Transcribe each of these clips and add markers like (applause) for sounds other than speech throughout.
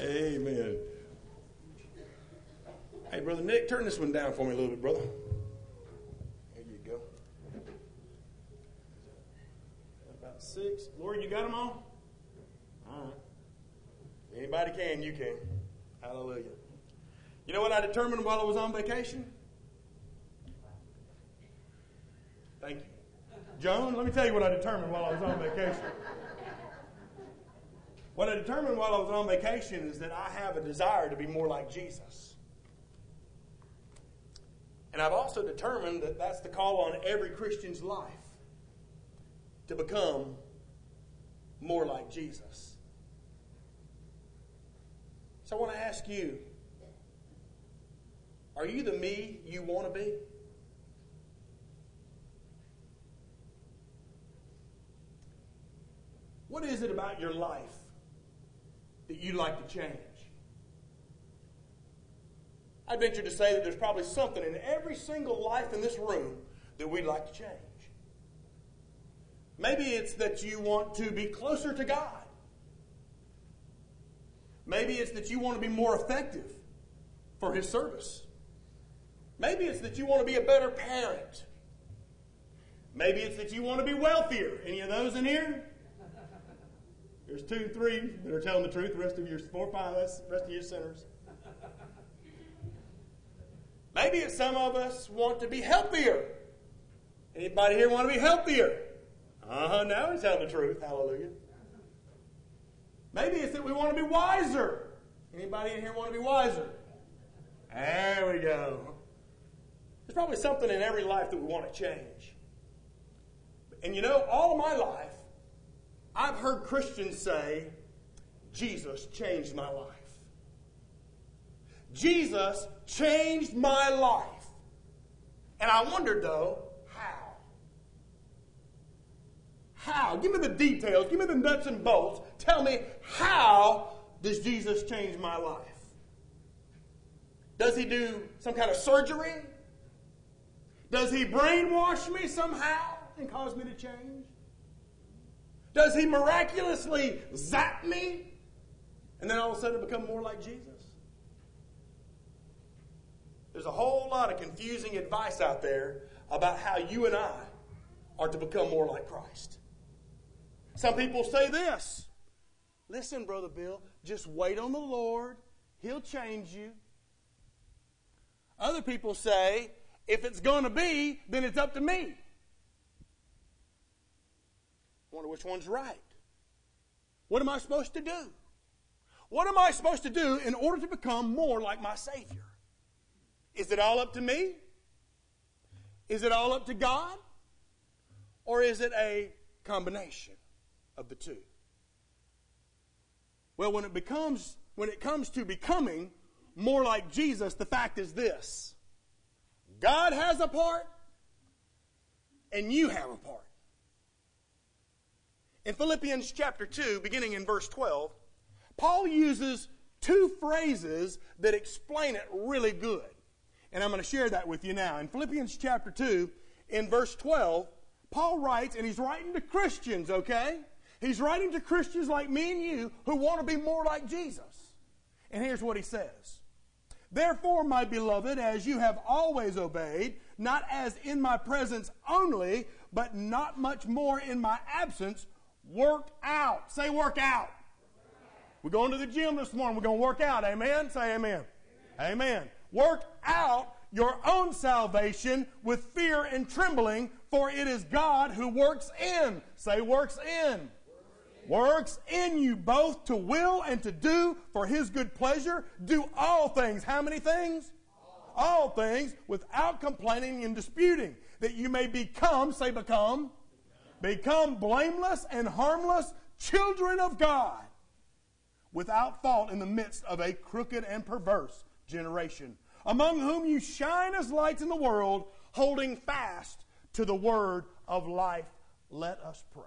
Amen. Hey, Brother Nick, turn this one down for me a little bit, brother. There you go. About six. Lord, you got them all? All right. Anybody can, you can. Hallelujah. You know what I determined while I was on vacation? Thank you. Joan, let me tell you what I determined while I was on vacation. What I determined while I was on vacation is that I have a desire to be more like Jesus. And I've also determined that that's the call on every Christian's life to become more like Jesus. So I want to ask you are you the me you want to be? What is it about your life that you'd like to change? I venture to say that there's probably something in every single life in this room that we'd like to change. Maybe it's that you want to be closer to God. Maybe it's that you want to be more effective for His service. Maybe it's that you want to be a better parent. Maybe it's that you want to be wealthier. Any of those in here? There's two, three that are telling the truth. The rest of you, four, five, the rest of you sinners. Maybe it's some of us want to be healthier. Anybody here want to be healthier? Uh huh. Now he's telling the truth. Hallelujah. Maybe it's that we want to be wiser. Anybody in here want to be wiser? There we go. There's probably something in every life that we want to change. And you know, all of my life, I've heard Christians say, Jesus changed my life. Jesus changed my life. And I wondered, though, how? How? Give me the details. Give me the nuts and bolts. Tell me, how does Jesus change my life? Does he do some kind of surgery? Does he brainwash me somehow and cause me to change? Does he miraculously zap me and then all of a sudden become more like Jesus? There's a whole lot of confusing advice out there about how you and I are to become more like Christ. Some people say this Listen, Brother Bill, just wait on the Lord, He'll change you. Other people say, if it's going to be, then it's up to me. Wonder which one's right. What am I supposed to do? What am I supposed to do in order to become more like my Savior? Is it all up to me? Is it all up to God? Or is it a combination of the two? Well, when it becomes when it comes to becoming more like Jesus, the fact is this. God has a part and you have a part. In Philippians chapter 2, beginning in verse 12, Paul uses two phrases that explain it really good. And I'm going to share that with you now. In Philippians chapter 2, in verse 12, Paul writes, and he's writing to Christians, okay? He's writing to Christians like me and you who want to be more like Jesus. And here's what he says Therefore, my beloved, as you have always obeyed, not as in my presence only, but not much more in my absence, work out. Say, work out. We're going to the gym this morning. We're going to work out. Amen? Say amen. Amen. amen. Work out your own salvation with fear and trembling, for it is God who works in. Say, works in. Works in you both to will and to do for his good pleasure. Do all things. How many things? All things without complaining and disputing, that you may become, say, become, become blameless and harmless children of God, without fault in the midst of a crooked and perverse generation, among whom you shine as lights in the world, holding fast to the word of life. Let us pray.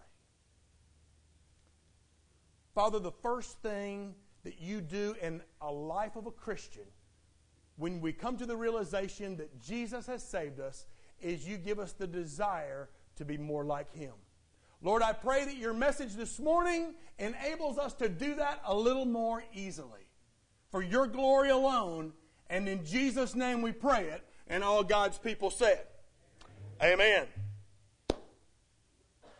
Father, the first thing that you do in a life of a Christian, when we come to the realization that Jesus has saved us, is you give us the desire to be more like Him. Lord, I pray that your message this morning enables us to do that a little more easily. for your glory alone. And in Jesus' name we pray it. And all God's people said, Amen.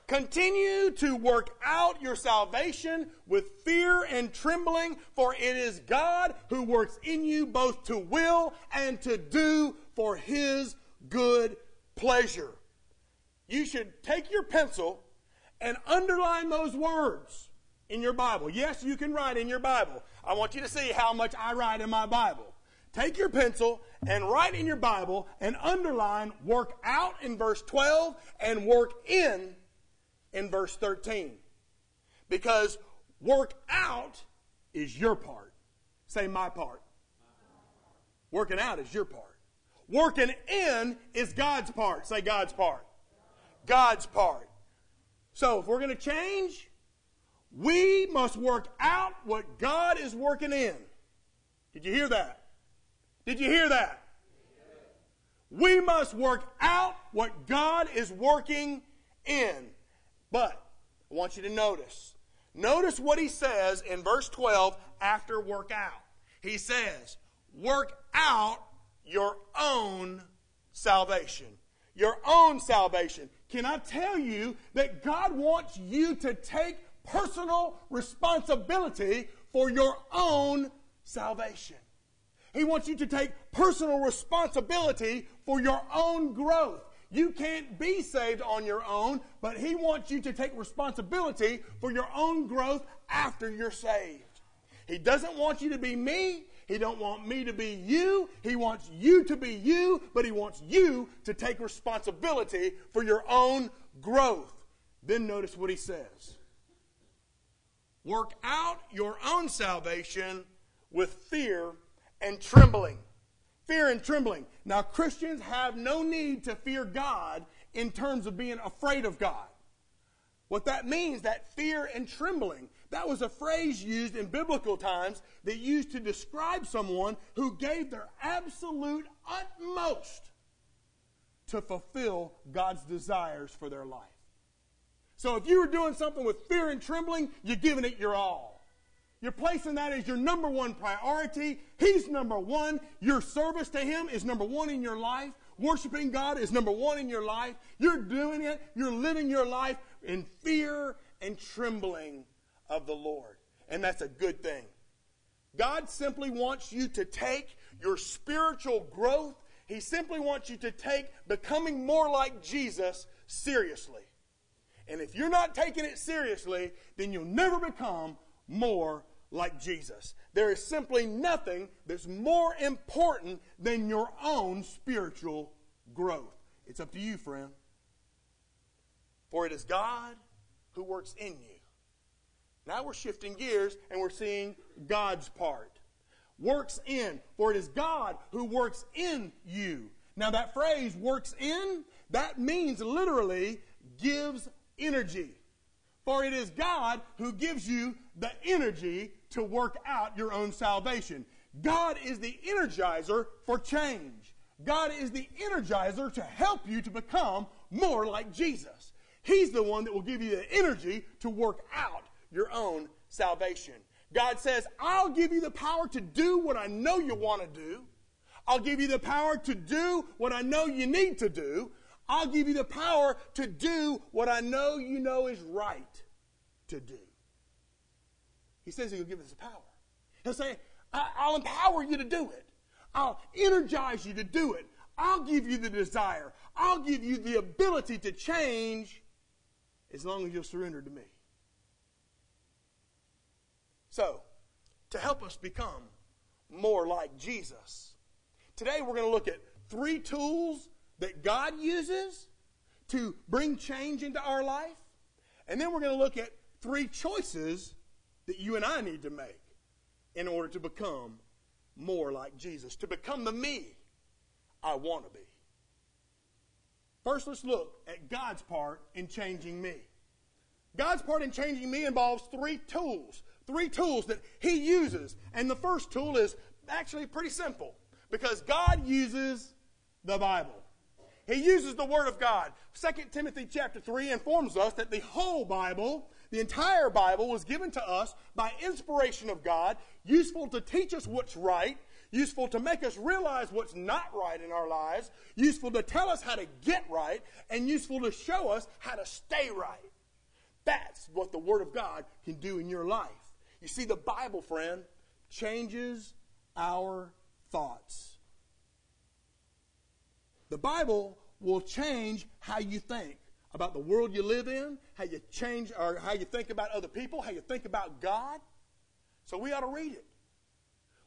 Continue to work out your salvation with fear and trembling, for it is God who works in you both to will and to do for his good pleasure. You should take your pencil and underline those words in your Bible. Yes, you can write in your Bible. I want you to see how much I write in my Bible. Take your pencil and write in your Bible and underline work out in verse 12 and work in in verse 13. Because work out is your part. Say my part. Working out is your part. Working in is God's part. Say God's part. God's part. So if we're going to change, we must work out what God is working in. Did you hear that? Did you hear that? We must work out what God is working in. But I want you to notice. Notice what he says in verse 12 after work out. He says, Work out your own salvation. Your own salvation. Can I tell you that God wants you to take personal responsibility for your own salvation? He wants you to take personal responsibility for your own growth. You can't be saved on your own, but He wants you to take responsibility for your own growth after you're saved. He doesn't want you to be me. He don't want me to be you. He wants you to be you, but he wants you to take responsibility for your own growth. Then notice what he says. Work out your own salvation with fear and trembling fear and trembling. Now, Christians have no need to fear God in terms of being afraid of God. What that means, that fear and trembling, that was a phrase used in biblical times that used to describe someone who gave their absolute utmost to fulfill God's desires for their life. So if you were doing something with fear and trembling, you're giving it your all. You're placing that as your number one priority. He's number one. Your service to Him is number one in your life. Worshiping God is number one in your life. You're doing it. You're living your life in fear and trembling of the Lord. And that's a good thing. God simply wants you to take your spiritual growth, He simply wants you to take becoming more like Jesus seriously. And if you're not taking it seriously, then you'll never become more like Jesus. There is simply nothing that's more important than your own spiritual growth. It's up to you, friend. For it is God who works in you. Now we're shifting gears and we're seeing God's part. Works in. For it is God who works in you. Now that phrase, works in, that means literally gives energy. For it is God who gives you the energy to work out your own salvation. God is the energizer for change. God is the energizer to help you to become more like Jesus. He's the one that will give you the energy to work out your own salvation. God says, I'll give you the power to do what I know you want to do. I'll give you the power to do what I know you need to do. I'll give you the power to do what I know you know is right to do. He says he'll give us the power. He'll say, I'll empower you to do it. I'll energize you to do it. I'll give you the desire. I'll give you the ability to change as long as you'll surrender to me. So, to help us become more like Jesus, today we're going to look at three tools that God uses to bring change into our life. And then we're going to look at three choices that you and I need to make in order to become more like Jesus, to become the me I want to be. First, let's look at God's part in changing me. God's part in changing me involves three tools, three tools that He uses. And the first tool is actually pretty simple because God uses the Bible. He uses the Word of God. 2 Timothy chapter 3 informs us that the whole Bible The entire Bible was given to us by inspiration of God, useful to teach us what's right, useful to make us realize what's not right in our lives, useful to tell us how to get right, and useful to show us how to stay right. That's what the Word of God can do in your life. You see, the Bible, friend, changes our thoughts. The Bible will change how you think about the world you live in, how you change or how you think about other people, how you think about God. So we ought to read it.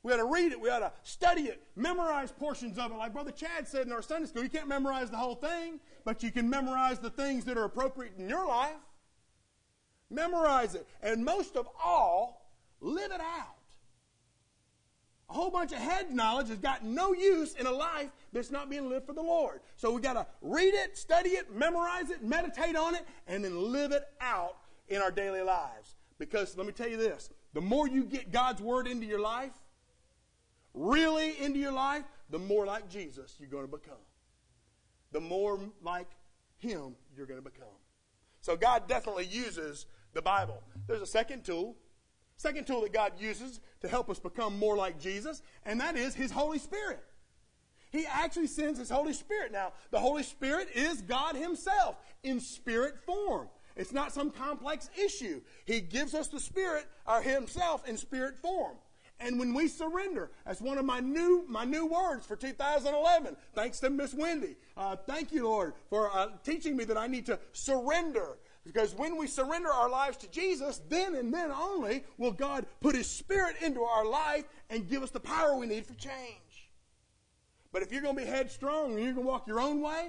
We ought to read it. We ought to study it, memorize portions of it. Like Brother Chad said in our Sunday school, you can't memorize the whole thing, but you can memorize the things that are appropriate in your life. Memorize it. And most of all, live it out. A whole bunch of head knowledge has got no use in a life that's not being lived for the Lord. So we got to read it, study it, memorize it, meditate on it, and then live it out in our daily lives. Because let me tell you this the more you get God's Word into your life, really into your life, the more like Jesus you're going to become. The more like Him you're going to become. So God definitely uses the Bible. There's a second tool Second tool that God uses to help us become more like Jesus, and that is His Holy Spirit. He actually sends His Holy Spirit. Now, the Holy Spirit is God Himself in spirit form. It's not some complex issue. He gives us the Spirit, or Himself, in spirit form. And when we surrender, that's one of my new my new words for 2011. Thanks to Miss Wendy. Uh, thank you, Lord, for uh, teaching me that I need to surrender. Because when we surrender our lives to Jesus, then and then only will God put His Spirit into our life and give us the power we need for change. But if you're going to be headstrong and you're going to walk your own way,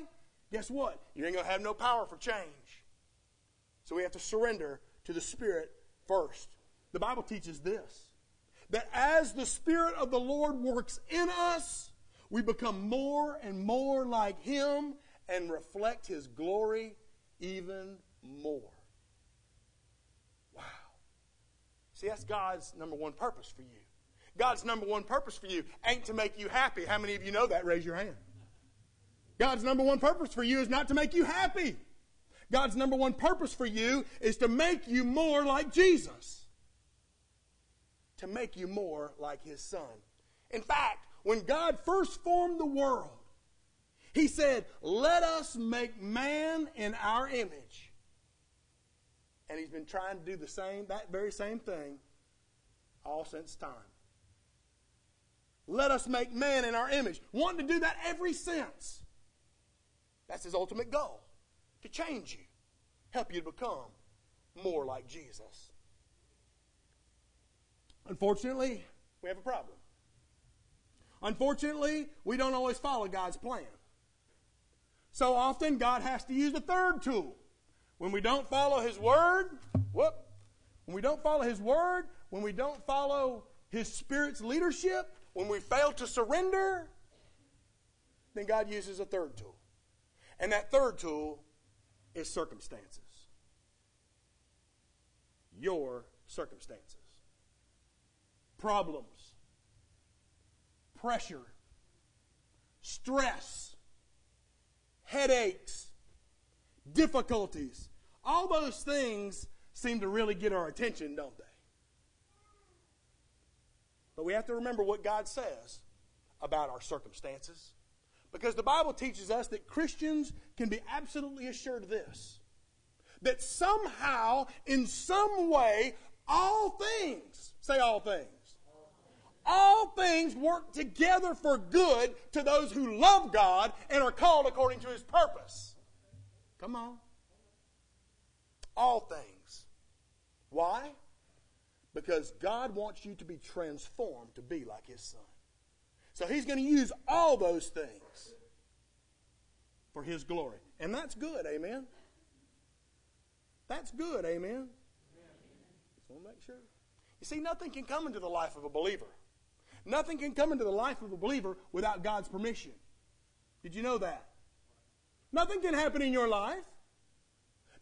guess what? You ain't going to have no power for change. So we have to surrender to the Spirit first. The Bible teaches this that as the Spirit of the Lord works in us, we become more and more like Him and reflect His glory even more. Wow. See, that's God's number one purpose for you. God's number one purpose for you ain't to make you happy. How many of you know that? Raise your hand. God's number one purpose for you is not to make you happy. God's number one purpose for you is to make you more like Jesus. To make you more like His Son. In fact, when God first formed the world, He said, Let us make man in our image and he's been trying to do the same, that very same thing all since time. Let us make man in our image. Wanting to do that every since. That's his ultimate goal. To change you. Help you to become more like Jesus. Unfortunately, we have a problem. Unfortunately, we don't always follow God's plan. So often, God has to use a third tool when we don't follow His Word, whoop, when we don't follow His Word, when we don't follow His Spirit's leadership, when we fail to surrender, then God uses a third tool. And that third tool is circumstances. Your circumstances. Problems. Pressure. Stress. Headaches difficulties. All those things seem to really get our attention, don't they? But we have to remember what God says about our circumstances. Because the Bible teaches us that Christians can be absolutely assured of this that somehow, in some way, all things, say all things, all things work together for good to those who love God and are called according to his purpose. Come on. All things. Why? Because God wants you to be transformed to be like His Son. So He's going to use all those things for His glory. And that's good, amen? That's good, amen? Just want to make sure. You see, nothing can come into the life of a believer. Nothing can come into the life of a believer without God's permission. Did you know that? Nothing can happen in your life.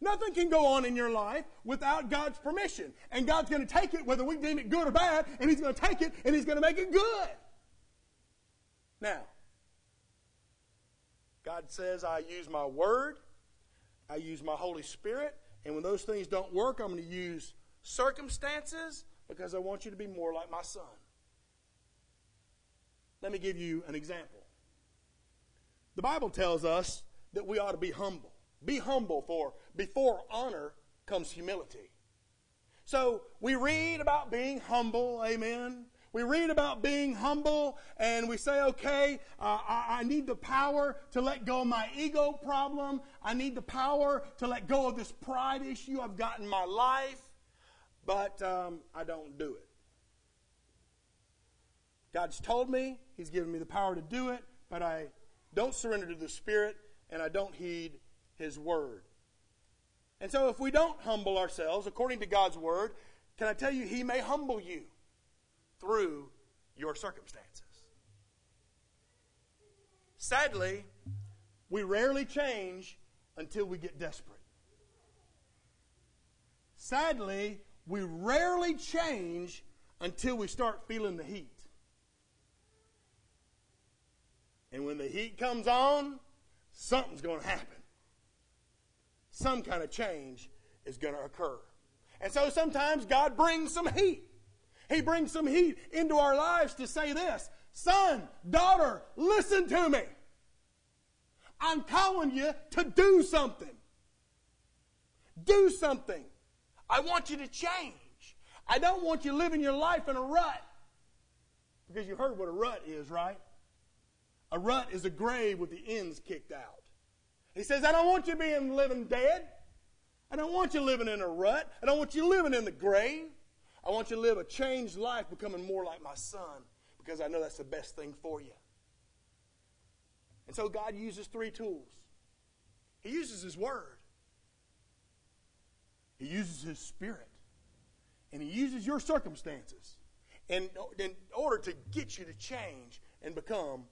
Nothing can go on in your life without God's permission. And God's going to take it, whether we deem it good or bad, and He's going to take it and He's going to make it good. Now, God says, I use my word, I use my Holy Spirit, And when those things don't work, I'm going to use circumstances because I want you to be more like my son. Let me give you an example. The Bible tells us that we ought to be humble. Be humble, for before honor comes humility. So we read about being humble, amen. We read about being humble and we say, okay, uh, I, I, need the power to let go of my ego problem. I need the power to let go of this pride issue I've got in my life, but um, I don't do it. God's told me, He's given me the power to do it, but I don't surrender to the Spirit and I don't heed His Word. And so, if we don't humble ourselves according to God's Word, can I tell you, He may humble you through your circumstances. Sadly, we rarely change until we get desperate. Sadly, we rarely change until we start feeling the heat. And when the heat comes on, something's going to happen. Some kind of change is going to occur. And so sometimes God brings some heat. He brings some heat into our lives to say this Son, daughter, listen to me. I'm calling you to do something. Do something. I want you to change. I don't want you living your life in a rut. Because you heard what a rut is, right? A rut is a grave with the ends kicked out. He says, I don't want you being living dead. I don't want you living in a rut. I don't want you living in the grave. I want you to live a changed life, becoming more like my son, because I know that's the best thing for you. And so God uses three tools He uses His Word, He uses His Spirit, and He uses your circumstances in, in order to get you to change and become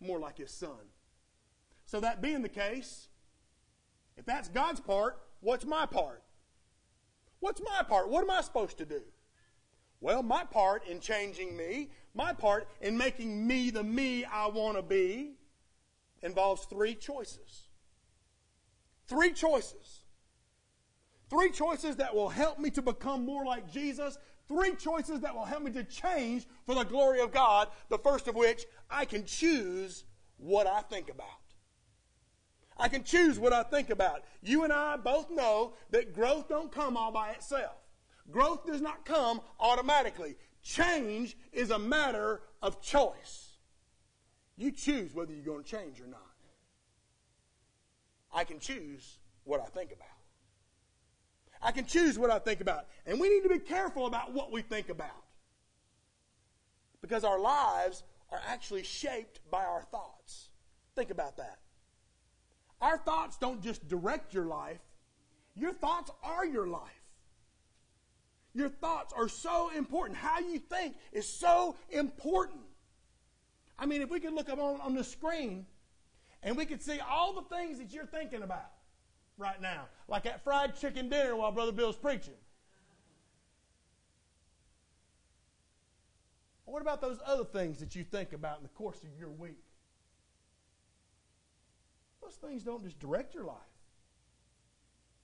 more like His Son. So, that being the case, if that's God's part, what's my part? What's my part? What am I supposed to do? Well, my part in changing me, my part in making me the me I want to be, involves three choices. Three choices. Three choices that will help me to become more like Jesus. Three choices that will help me to change for the glory of God. The first of which, I can choose what I think about. I can choose what I think about. You and I both know that growth don't come all by itself. Growth does not come automatically. Change is a matter of choice. You choose whether you're going to change or not. I can choose what I think about. I can choose what I think about. And we need to be careful about what we think about. Because our lives are actually shaped by our thoughts. Think about that. Our thoughts don't just direct your life, your thoughts are your life. Your thoughts are so important. How you think is so important. I mean, if we could look up on, on the screen and we could see all the things that you're thinking about right now, like that fried chicken dinner while Brother Bill's preaching. What about those other things that you think about in the course of your week? Those things don't just direct your life.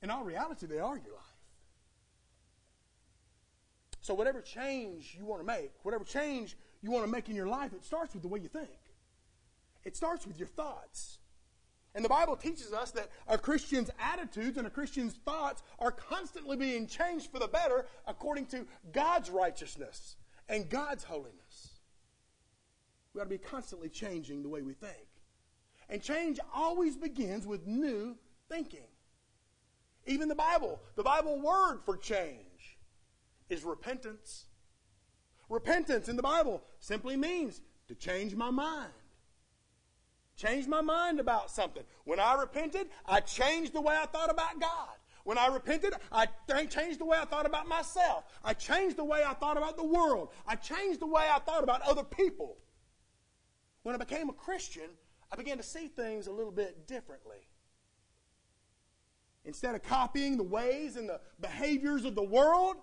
In all reality, they are your life. So, whatever change you want to make, whatever change you want to make in your life, it starts with the way you think. It starts with your thoughts. And the Bible teaches us that a Christian's attitudes and a Christian's thoughts are constantly being changed for the better according to God's righteousness and God's holiness. We ought to be constantly changing the way we think. And change always begins with new thinking. Even the Bible, the Bible word for change is repentance. Repentance in the Bible simply means to change my mind. Change my mind about something. When I repented, I changed the way I thought about God. When I repented, I changed the way I thought about myself. I changed the way I thought about the world. I changed the way I thought about other people. When I became a Christian, I began to see things a little bit differently. Instead of copying the ways and the behaviors of the world,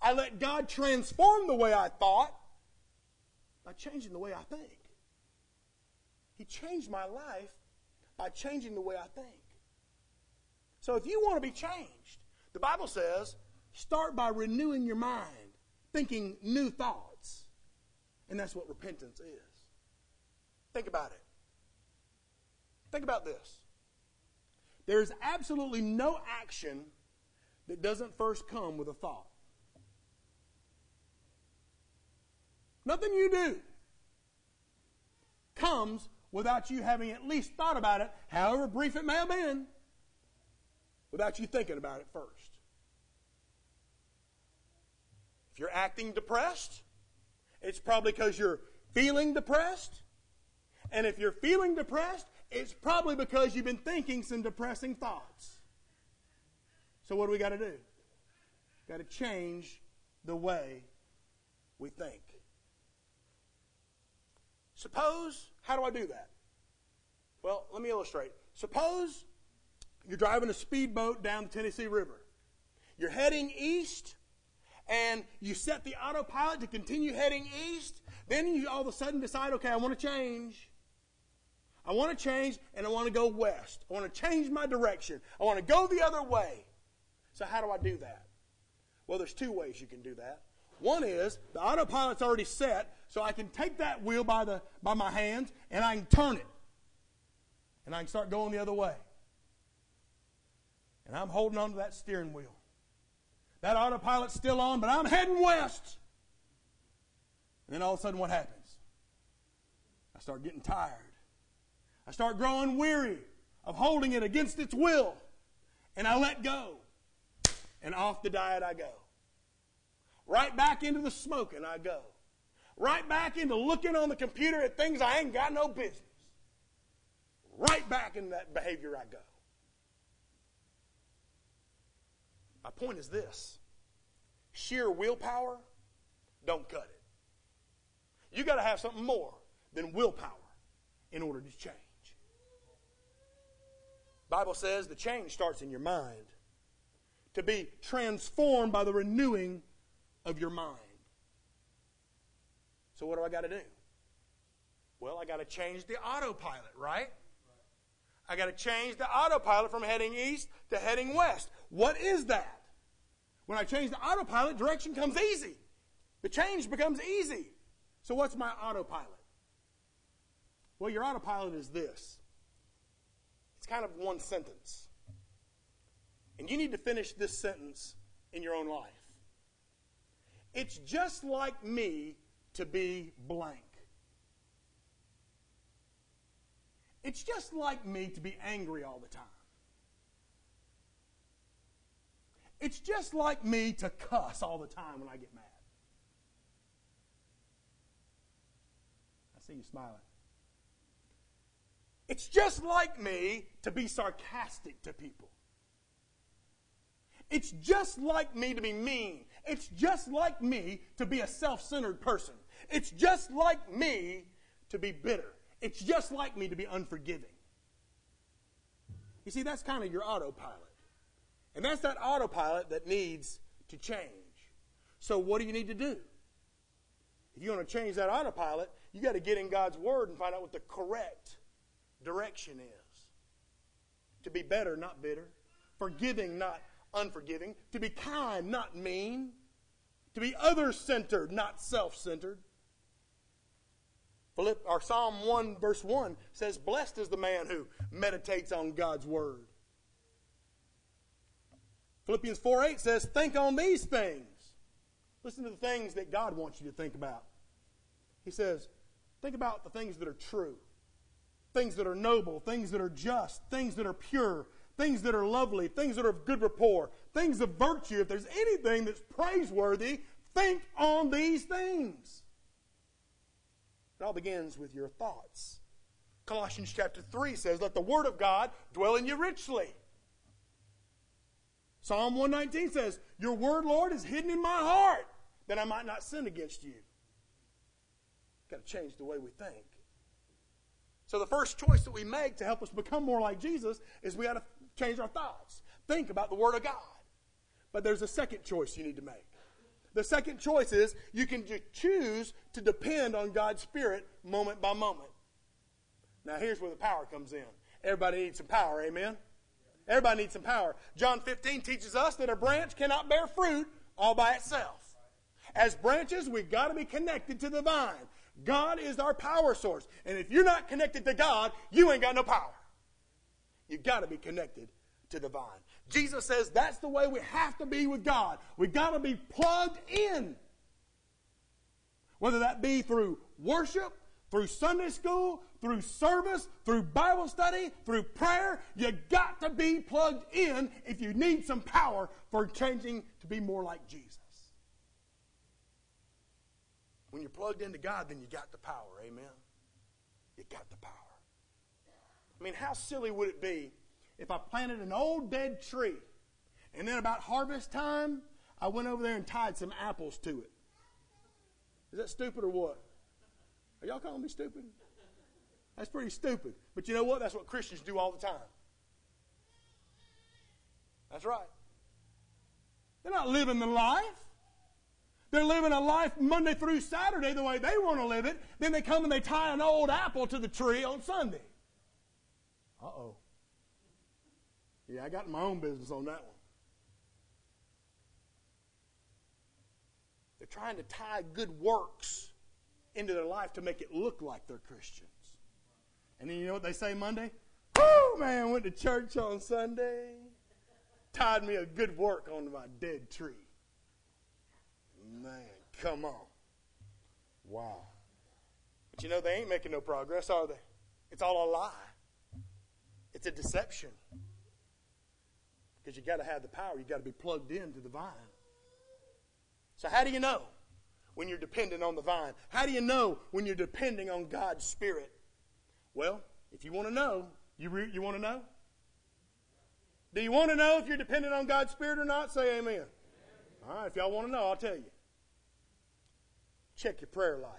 I let God transform the way I thought by changing the way I think. He changed my life by changing the way I think. So if you want to be changed, The Bible says, start by renewing your mind, thinking new thoughts. And that's what repentance is. Think about it. Think about this. There's absolutely no action that doesn't first come with a thought. Nothing you do comes without you having at least thought about it, however brief it may have been, without you thinking about it first. If you're acting depressed, it's probably because you're feeling depressed. And if you're feeling depressed, it's probably because you've been thinking some depressing thoughts. So, what do we got to do? Got to change the way we think. Suppose, how do I do that? Well, let me illustrate. Suppose you're driving a speedboat down the Tennessee River. You're heading east, and you set the autopilot to continue heading east. Then you all of a sudden decide, okay, I want to change. I want to change, and I want to go west. I want to change my direction. I want to go the other way. So, how do I do that? Well, there's two ways you can do that. One is the autopilot's already set, so I can take that wheel by, the, by my hands and I can turn it. And I can start going the other way. And I'm holding on to that steering wheel. That autopilot's still on, but I'm heading west. And then all of a sudden, what happens? I start getting tired. I start growing weary of holding it against its will. And I let go. And off the diet I go. Right back into the smoking I go. Right back into looking on the computer at things I ain't got no business. Right back in that behavior I go. My point is this sheer willpower don't cut it. You got to have something more than willpower in order to change. Bible says the change starts in your mind. To be transformed by the renewing of your mind. So, what do I got to do? Well, I got to change the autopilot, right? I got to change the autopilot from heading east to heading west. What is that? When I change the autopilot, direction comes easy. The change becomes easy. So, what's my autopilot? Well, your autopilot is this it's kind of one sentence. And you need to finish this sentence in your own life. It's just like me to be blank. It's just like me to be angry all the time. It's just like me to cuss all the time when I get mad. I see you smiling. It's just like me to be sarcastic to people. It's just like me to be mean. It's just like me to be a self centered person. It's just like me to be bitter. It's just like me to be unforgiving. You see, that's kind of your autopilot. And that's that autopilot that needs to change. So, what do you need to do? If you want to change that autopilot, you got to get in God's Word and find out what the correct direction is. To be better, not bitter. Forgiving, not unforgiving, to be kind, not mean, to be other centered, not self centered. Philipp, our Psalm 1, verse 1 says, Blessed is the man who meditates on God's word. Philippians 4 8 says, Think on these things. Listen to the things that God wants you to think about. He says, Think about the things that are true, things that are noble, things that are just, things that are pure, things that are lovely, things that are of good rapport, things of virtue, if there's anything that's praiseworthy, think on these things. It all begins with your thoughts. Colossians chapter 3 says, Let the word of God dwell in you richly. Psalm 119 says, Your word, Lord, is hidden in my heart that I might not sin against you. Got to change the way we think. So the first choice that we make to help us become more like Jesus is we got to change our thoughts. Think about the Word of God. But there's a second choice you need to make. The second choice is you can choose to depend on God's Spirit moment by moment. Now, here's where the power comes in. Everybody needs some power, amen? Everybody needs some power. John 15 teaches us that a branch cannot bear fruit all by itself. As branches, we've got to be connected to the vine. God is our power source. And if you're not connected to God, you ain't got no power. You've got to be connected to the vine. Jesus says that's the way we have to be with God. We've got to be plugged in. Whether that be through worship, through Sunday school, through service, through Bible study, through prayer, you got to be plugged in if you need some power for changing to be more like Jesus. When you're plugged into God, then you got the power. Amen. You got the power. I mean, how silly would it be if I planted an old dead tree and then about harvest time, I went over there and tied some apples to it? Is that stupid or what? Are y'all calling me stupid? That's pretty stupid. But you know what? That's what Christians do all the time. That's right. They're not living the life. They're living a life Monday through Saturday the way they want to live it. Then they come and they tie an old apple to the tree on Sunday. Uh oh. Yeah, I got my own business on that one. They're trying to tie good works into their life to make it look like they're Christians. And then you know what they say Monday? Oh man, went to church on Sunday, tied me a good work onto my dead tree. Man, come on. Wow. But you know, they ain't making no progress, are they? It's all a lie. It's a deception. Because you got to have the power. You got to be plugged into the vine. So how do you know when you're dependent on the vine? How do you know when you're depending on God's Spirit? Well, if you want to know, you, re- you want to know? Do you want to know if you're dependent on God's Spirit or not? Say amen. amen. All right, if y'all want to know, I'll tell you. Check your prayer life.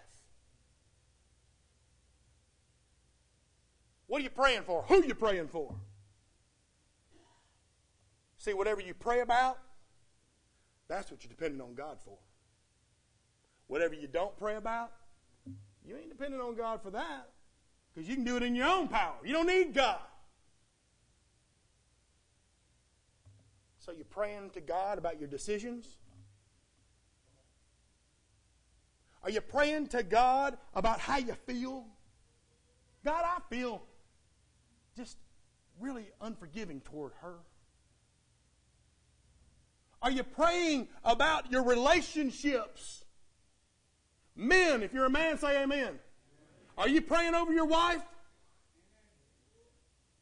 What are you praying for? Who are you praying for? See, whatever you pray about, that's what you're depending on God for. Whatever you don't pray about, you ain't depending on God for that. Because you can do it in your own power. You don't need God. So you're praying to God about your decisions? Are you praying to God about how you feel? God, I feel just really unforgiving toward her. Are you praying about your relationships? Men, if you're a man, say amen. Are you praying over your wife?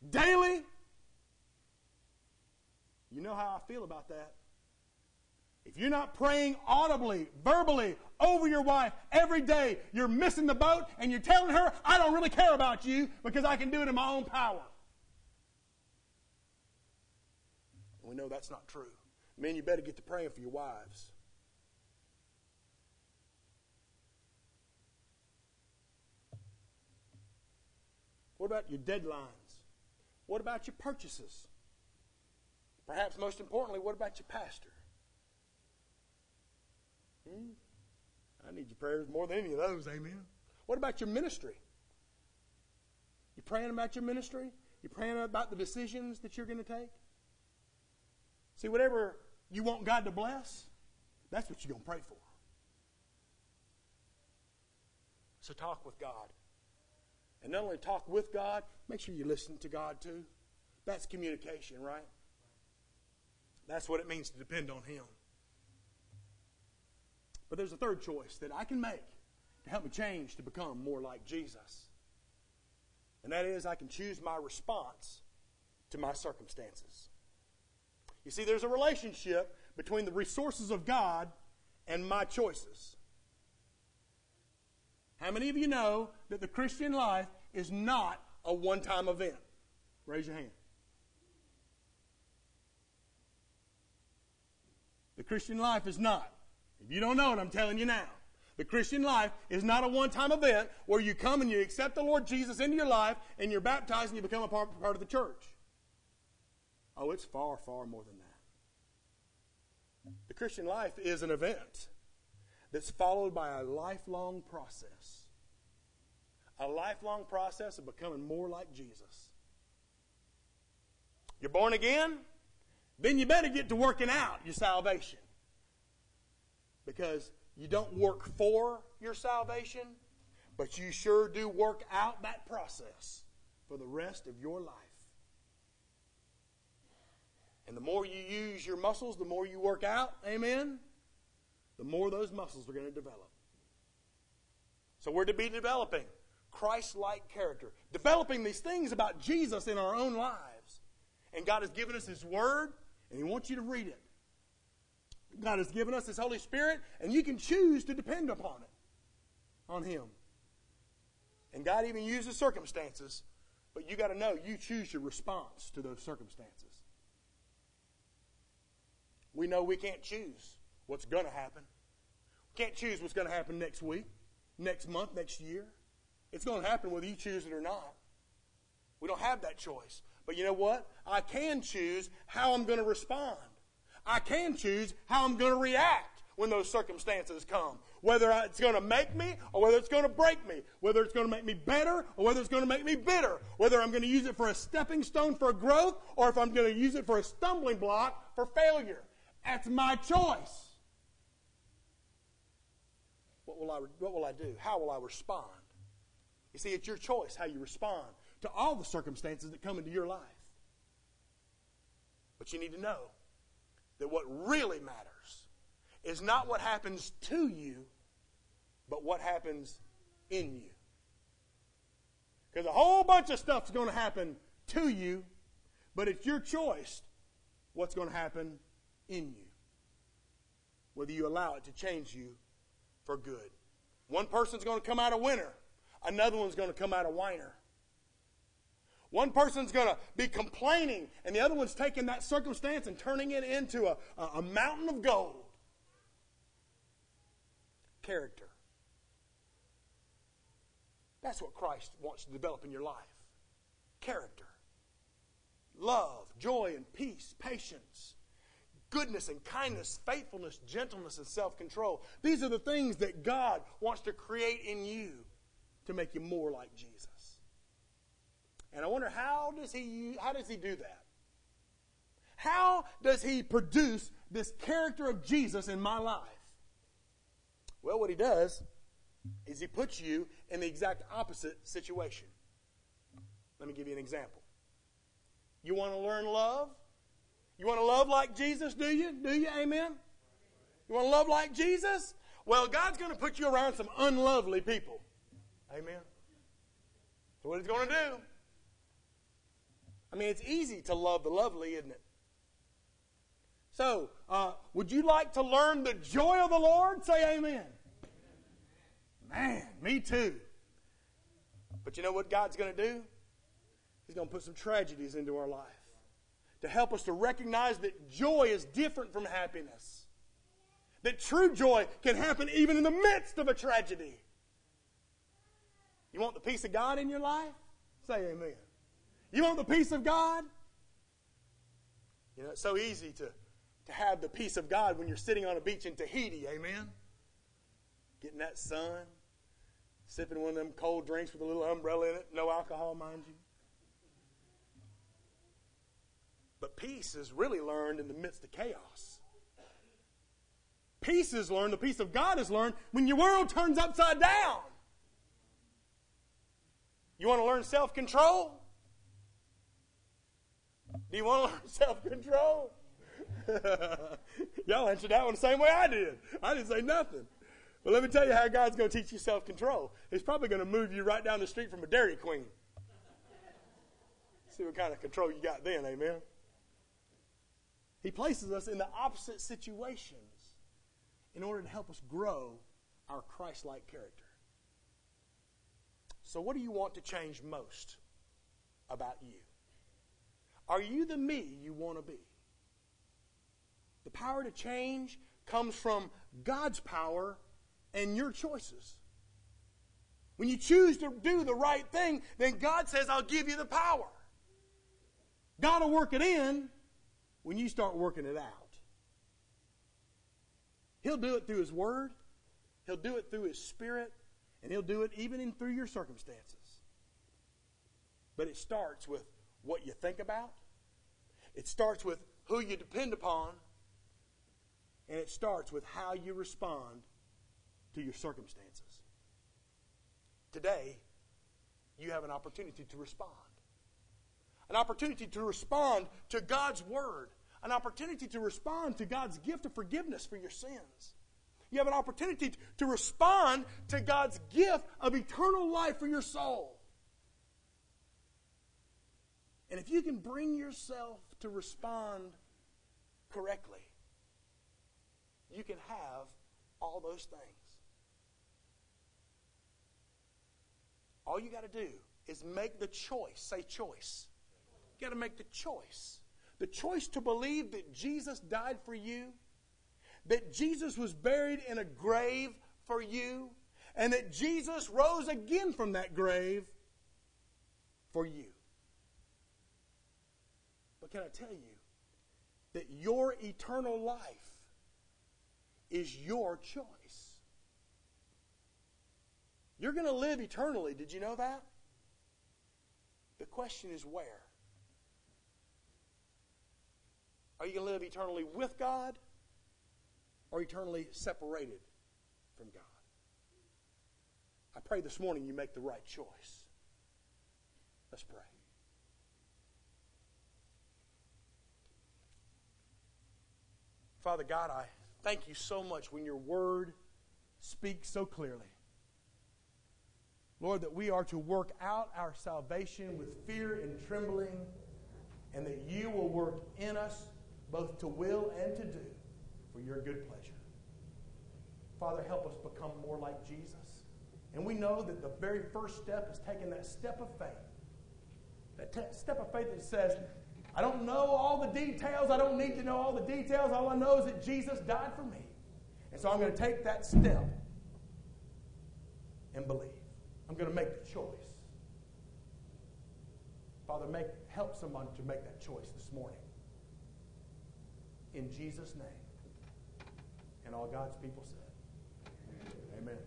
Daily? You know how I feel about that. If you're not praying audibly, verbally over your wife every day, you're missing the boat and you're telling her, I don't really care about you because I can do it in my own power. We know that's not true. Men, you better get to praying for your wives. What about your deadlines? What about your purchases? Perhaps most importantly, what about your pastor? Hmm? I need your prayers more than any of those, amen. What about your ministry? You praying about your ministry? You praying about the decisions that you're going to take? See, whatever you want God to bless, that's what you're going to pray for. So talk with God. And not only talk with God, make sure you listen to God too. That's communication, right? That's what it means to depend on Him. But there's a third choice that I can make to help me change to become more like Jesus. And that is, I can choose my response to my circumstances. You see, there's a relationship between the resources of God and my choices. How many of you know that the Christian life is not a one time event? Raise your hand. The Christian life is not. If you don't know it, I'm telling you now. The Christian life is not a one time event where you come and you accept the Lord Jesus into your life and you're baptized and you become a part, part of the church. Oh, it's far, far more than that. The Christian life is an event that's followed by a lifelong process. A lifelong process of becoming more like Jesus. You're born again? Then you better get to working out your salvation. Because you don't work for your salvation, but you sure do work out that process for the rest of your life. And the more you use your muscles, the more you work out, amen, the more those muscles are going to develop. So we're to be developing Christ like character, developing these things about Jesus in our own lives. And God has given us His Word, and He wants you to read it. God has given us His Holy Spirit, and you can choose to depend upon it, on Him. And God even uses circumstances, but you got to know you choose your response to those circumstances. We know we can't choose what's going to happen. We can't choose what's going to happen next week, next month, next year. It's going to happen whether you choose it or not. We don't have that choice. But you know what? I can choose how I'm going to respond. I can choose how I'm going to react when those circumstances come. Whether it's going to make me or whether it's going to break me. Whether it's going to make me better or whether it's going to make me bitter. Whether I'm going to use it for a stepping stone for growth or if I'm going to use it for a stumbling block for failure. That's my choice. What will I, what will I do? How will I respond? You see, it's your choice how you respond to all the circumstances that come into your life. But you need to know that what really matters is not what happens to you, but what happens in you. Because a whole bunch of stuff's going to happen to you, but it's your choice what's going to happen in you. Whether you allow it to change you for good. One person's going to come out a winner, another one's going to come out a whiner. One person's going to be complaining, and the other one's taking that circumstance and turning it into a, a, mountain of gold. Character. That's what Christ wants to develop in your life. Character. Love, joy, and peace, patience, goodness and kindness, faithfulness, gentleness, and self control. These are the things that God wants to create in you to make you more like Jesus. And I wonder how does he how does he do that? How does he produce this character of Jesus in my life? Well, what he does is he puts you in the exact opposite situation. Let me give you an example. You want to learn love? You want to love like Jesus, do you? Do you? Amen? You want to love like Jesus? Well, God's going to put you around some unlovely people. Amen? That's what He's going to do. I mean, it's easy to love the lovely, isn't it? So, uh, would you like to learn the joy of the Lord? Say amen. Man, me too. But you know what God's going to do? He's going to put some tragedies into our life to help us to recognize that joy is different from happiness. That true joy can happen even in the midst of a tragedy. You want the peace of God in your life? Say amen. You want the peace of God? You know, it's so easy to, to have the peace of God when you're sitting on a beach in Tahiti, amen? Getting that sun, sipping one of them cold drinks with a little umbrella in it, no alcohol, mind you. But peace is really learned in the midst of chaos. Peace is learned, the peace of God is learned when your world turns upside down. You want to learn self control? Do you want to learn (laughs) self control? (laughs) Y'all answered that one the same way I did. I didn't say nothing. But let me tell you how God's going to teach you self control. He's probably going to move you right down the street from a Dairy Queen. See what kind of control you got then, amen? He places us in the opposite situations in order to help us grow our Christ like character. So, what do you want to change most about you? Are you the me you want to be? The power to change comes from God's power and your choices. When you choose to do the right thing, then God says, I'll give you the power. God will work it in, when you start working it out. He'll do it through His Word, He'll do it through His Spirit, and He'll do it even in through your circumstances. But it starts with what you think about, It starts with who you depend upon, and it starts with how you respond to your circumstances. Today, you have an opportunity to respond. An opportunity to respond to God's Word. An opportunity to respond to God's gift of forgiveness for your sins. You have an opportunity to respond to God's gift of eternal life for your soul. And if you can bring yourself to respond correctly, you can have all those things. All you got to do is make the choice. Say choice. Got to make the choice. The choice to believe that Jesus died for you, that Jesus was buried in a grave for you, and that Jesus rose again from that grave for you. But can I tell you that your eternal life is your choice? You're going to live eternally. Did you know that? The question is where? Are you going to live eternally with God or eternally separated from God? I pray this morning you make the right choice. Let's pray. Father God, I thank you so much when your word speaks so clearly. Lord, that we are to work out our salvation with fear and trembling, and that you will work in us both to will and to do for your good pleasure. Father, help us become more like Jesus. And we know that the very first step is taking that step of faith. That te- step of faith that says, I don't know all the details. I don't need to know all the details. All I know is that Jesus died for me. And so I'm going to take that step and believe. I'm going to make the choice. Father, make, help someone to make that choice this morning. In Jesus' name. And all God's people said, Amen.